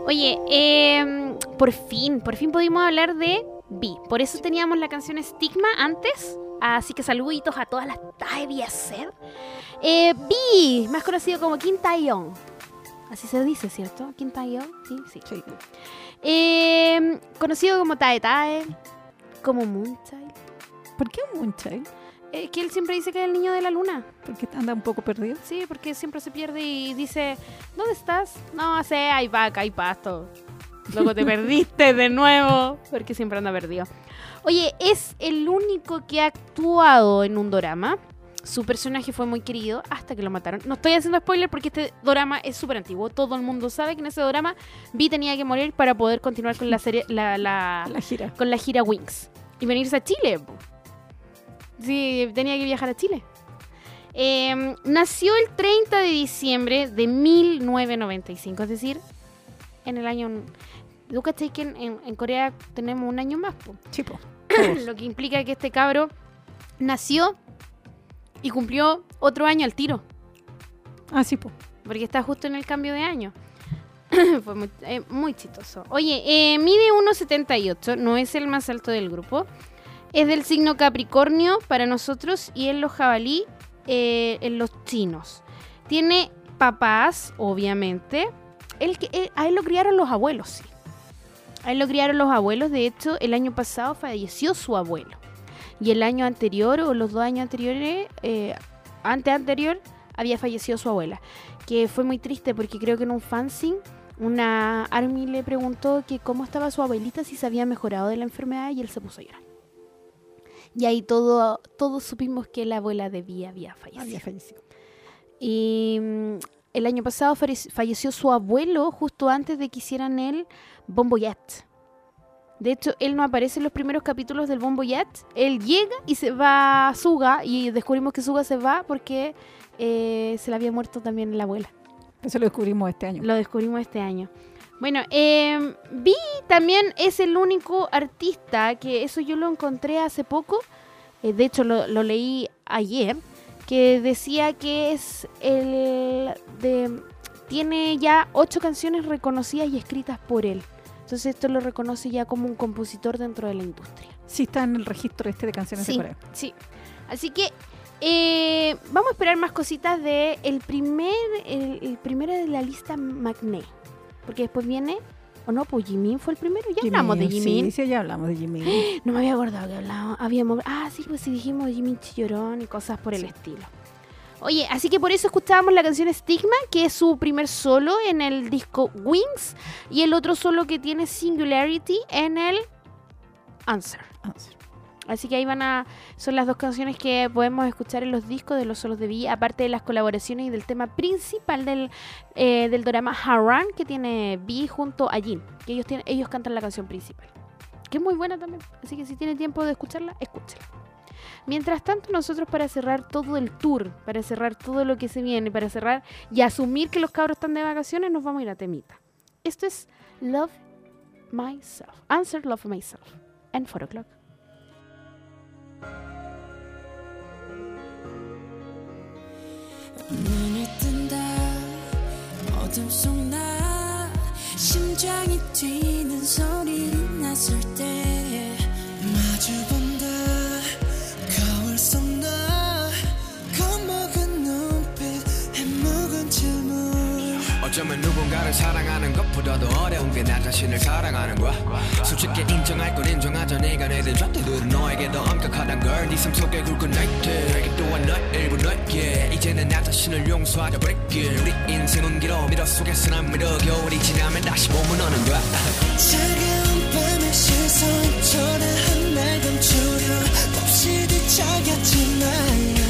Oye, em, por fin, por fin pudimos hablar de Vi. Por eso teníamos la canción Stigma antes. Así que saluditos a todas las Tae ser. Eh, Vi, más conocido como Kim Taeyong. Así se dice, ¿cierto? Kim Tae-yeon, sí, sí. Sí. Eh, conocido como Tae Tae, como Moonchild. ¿Por qué Moonchild? Es que él siempre dice que es el niño de la luna. Porque anda un poco perdido. Sí, porque siempre se pierde y dice, ¿dónde estás? No sé, hay vaca, hay pasto. Luego te perdiste de nuevo, porque siempre anda perdido. Oye, es el único que ha actuado en un dorama. Su personaje fue muy querido hasta que lo mataron. No estoy haciendo spoiler porque este dorama es súper antiguo. Todo el mundo sabe que en ese dorama Vi tenía que morir para poder continuar con la serie, la, la- La gira. con la gira Wings y venirse a Chile. Po. Sí, tenía que viajar a Chile. Eh, nació el 30 de diciembre de 1995, es decir, en el año... ¿Tú cachai que en, en- Corea tenemos un año más? po? Chipo. Lo que implica que este cabro nació y cumplió otro año al tiro, Ah, sí, po. porque está justo en el cambio de año. Fue muy, eh, muy chistoso. Oye, eh, mide 1,78, no es el más alto del grupo. Es del signo Capricornio para nosotros y en los jabalí eh, en los chinos. Tiene papás, obviamente. Él, él- a él lo criaron los abuelos, sí. A él lo criaron los abuelos. De hecho, el año pasado falleció su abuelo. Y el año anterior, o los dos años anteriores, eh, antes anterior, había fallecido su abuela. Que fue muy triste porque creo que en un fanzine una Army le preguntó que cómo estaba su abuelita, si se había mejorado de la enfermedad y él se puso a llorar. Y ahí todo, todos supimos que la abuela de Vi había fallecido. Había fallecido. Y mm, el año pasado falle- falleció su abuelo justo antes de que hicieran el Bomboyat. De hecho, él no aparece en los primeros capítulos del Bomboyat. Él llega y se va a Suga y descubrimos que Suga se va porque eh, se le había muerto también la abuela. Eso lo descubrimos este año. Lo descubrimos este año. Bueno, eh, Vi también es el único artista que eso yo lo encontré hace poco. eh, de hecho, lo, lo leí ayer. Que decía que es el de. Tiene ya ocho canciones reconocidas y escritas por él. Entonces, esto lo reconoce ya como un compositor dentro de la industria. Sí, está en el registro este de canciones de Sí, Corea. sí. Así que eh, vamos a esperar más cositas de el primer, el, el primero de la lista Magné. Porque después viene, o no, pues Jimin fue el primero. Ya hablamos de Jimin. Sí, sí, ya hablamos de Jimin. No me había acordado que hablábamos, habíamos... Ah, sí, pues sí dijimos Jimin Chillorón y cosas por el estilo. Oye, así que por eso escuchábamos la canción Stigma, que es su primer solo en el disco Wings, y el otro solo que tiene Singularity en el Answer. Sí. Así que ahí van a. Son las dos canciones que podemos escuchar en los discos de los solos de Vi, aparte de las colaboraciones y del tema principal del, eh, del drama Haran que tiene Vi junto a Jin. Que ellos, tienen, ellos cantan la canción principal. Que es muy buena también. Así que si tienen tiempo de escucharla, escúchala. Mientras tanto, nosotros para cerrar todo el tour, para cerrar todo lo que se viene, para cerrar y asumir que los cabros están de vacaciones, nos vamos a ir a temita. Esto es Love Myself. Answer Love Myself. En 4 o'clock. 눈을 뜬다. 어둠 속 나 심장이 뛰는 소리 났을 때 마주본다 어쩌면 누군가를 사랑하는 것보다도 어려운 게 나 자신을 사랑하는 거야 솔직히 인정할 건 인정하자 내가 내든 좌태들은 너에게 더 엄격하단 걸네 삶 속에 굵은 나이트 내게 또한 너의 일부 너에게 이제는 나 자신을 용서하자 break 우리 인생은 길어 미러 속에서 난 미러 겨울이 지나면 다시 봄은 오는 거야 차가운 밤의 시선 초라한 날 감추려 없이 뒤척였지만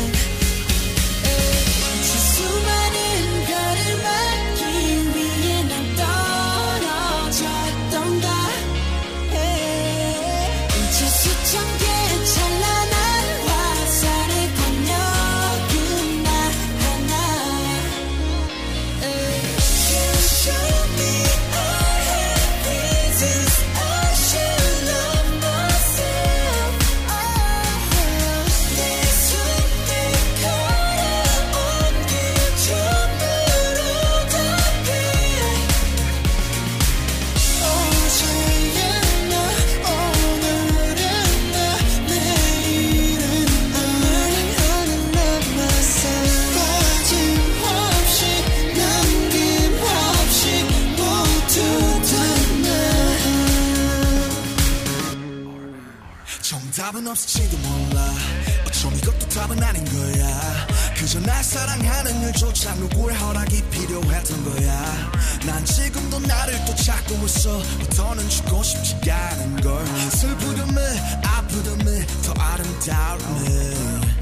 사랑하는 일조차 누구의 허락이 필요했던 거야. 난 지금도 나를 또 찾고 있어. 더는 죽고 싶지가 않은 걸. 슬프렴을 아프렴을 더 아름다움을.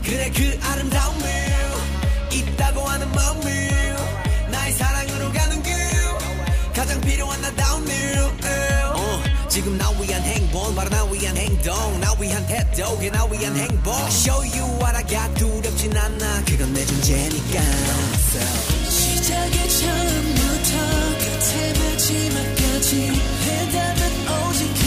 그래 그 아름다움을 있다고 하는 마음을. 나의 사랑으로 가는 길. 가장 필요한 나다운 일 어, 지금 나 위한 행복 바로 나 위한 행동. 나 위한 태도 그게 나 위한 행복. Show you what I got 두렵진 않아. 그건 내 존재니까. 시작의 처음부터 끝의 마지막까지. 해답은 오직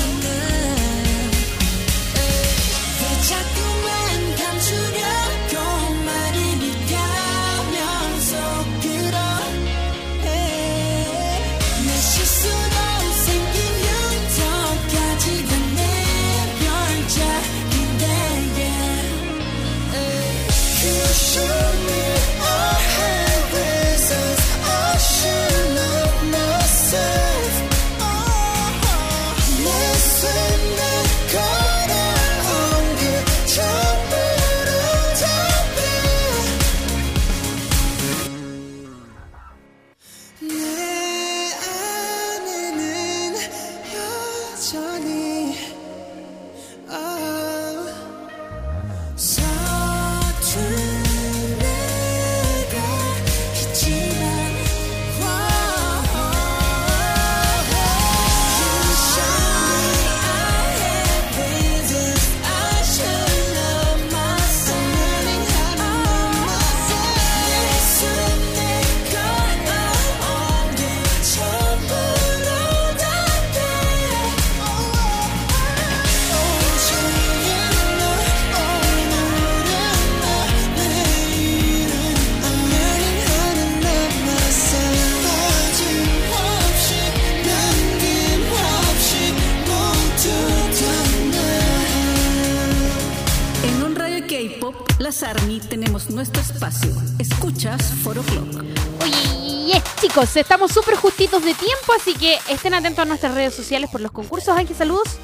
chicos, estamos súper justitos de tiempo, así que estén atentos a nuestras redes sociales por los concursos. Ángel, saludos.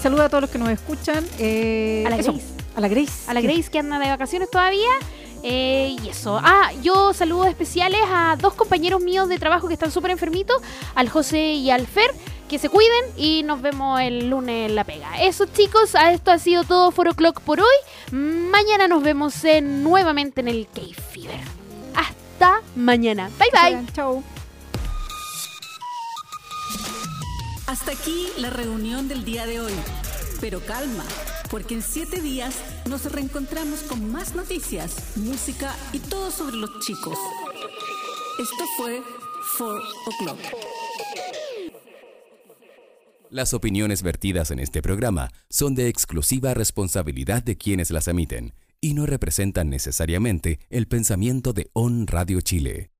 Saludos a todos los que nos escuchan. eh, A la eso, Grace. A la Grace. A la Grace que anda de vacaciones todavía. eh, y eso. Ah, yo saludos especiales a dos compañeros míos de trabajo que están súper enfermitos, al José y al Fer, que se cuiden y nos vemos el lunes en la pega. Eso chicos, a esto ha sido todo Foro Clock por hoy. Mañana nos vemos en- nuevamente en el K-Fever. Hasta mañana. Bye bye. Chao. Hasta aquí la reunión del día de hoy. Pero calma, porque en siete días nos reencontramos con más noticias, música y todo sobre los chicos. Esto fue 4 O'Clock. Las opiniones vertidas en este programa son de exclusiva responsabilidad de quienes las emiten y no representan necesariamente el pensamiento de On Radio Chile.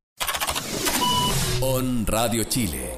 On Radio Chile.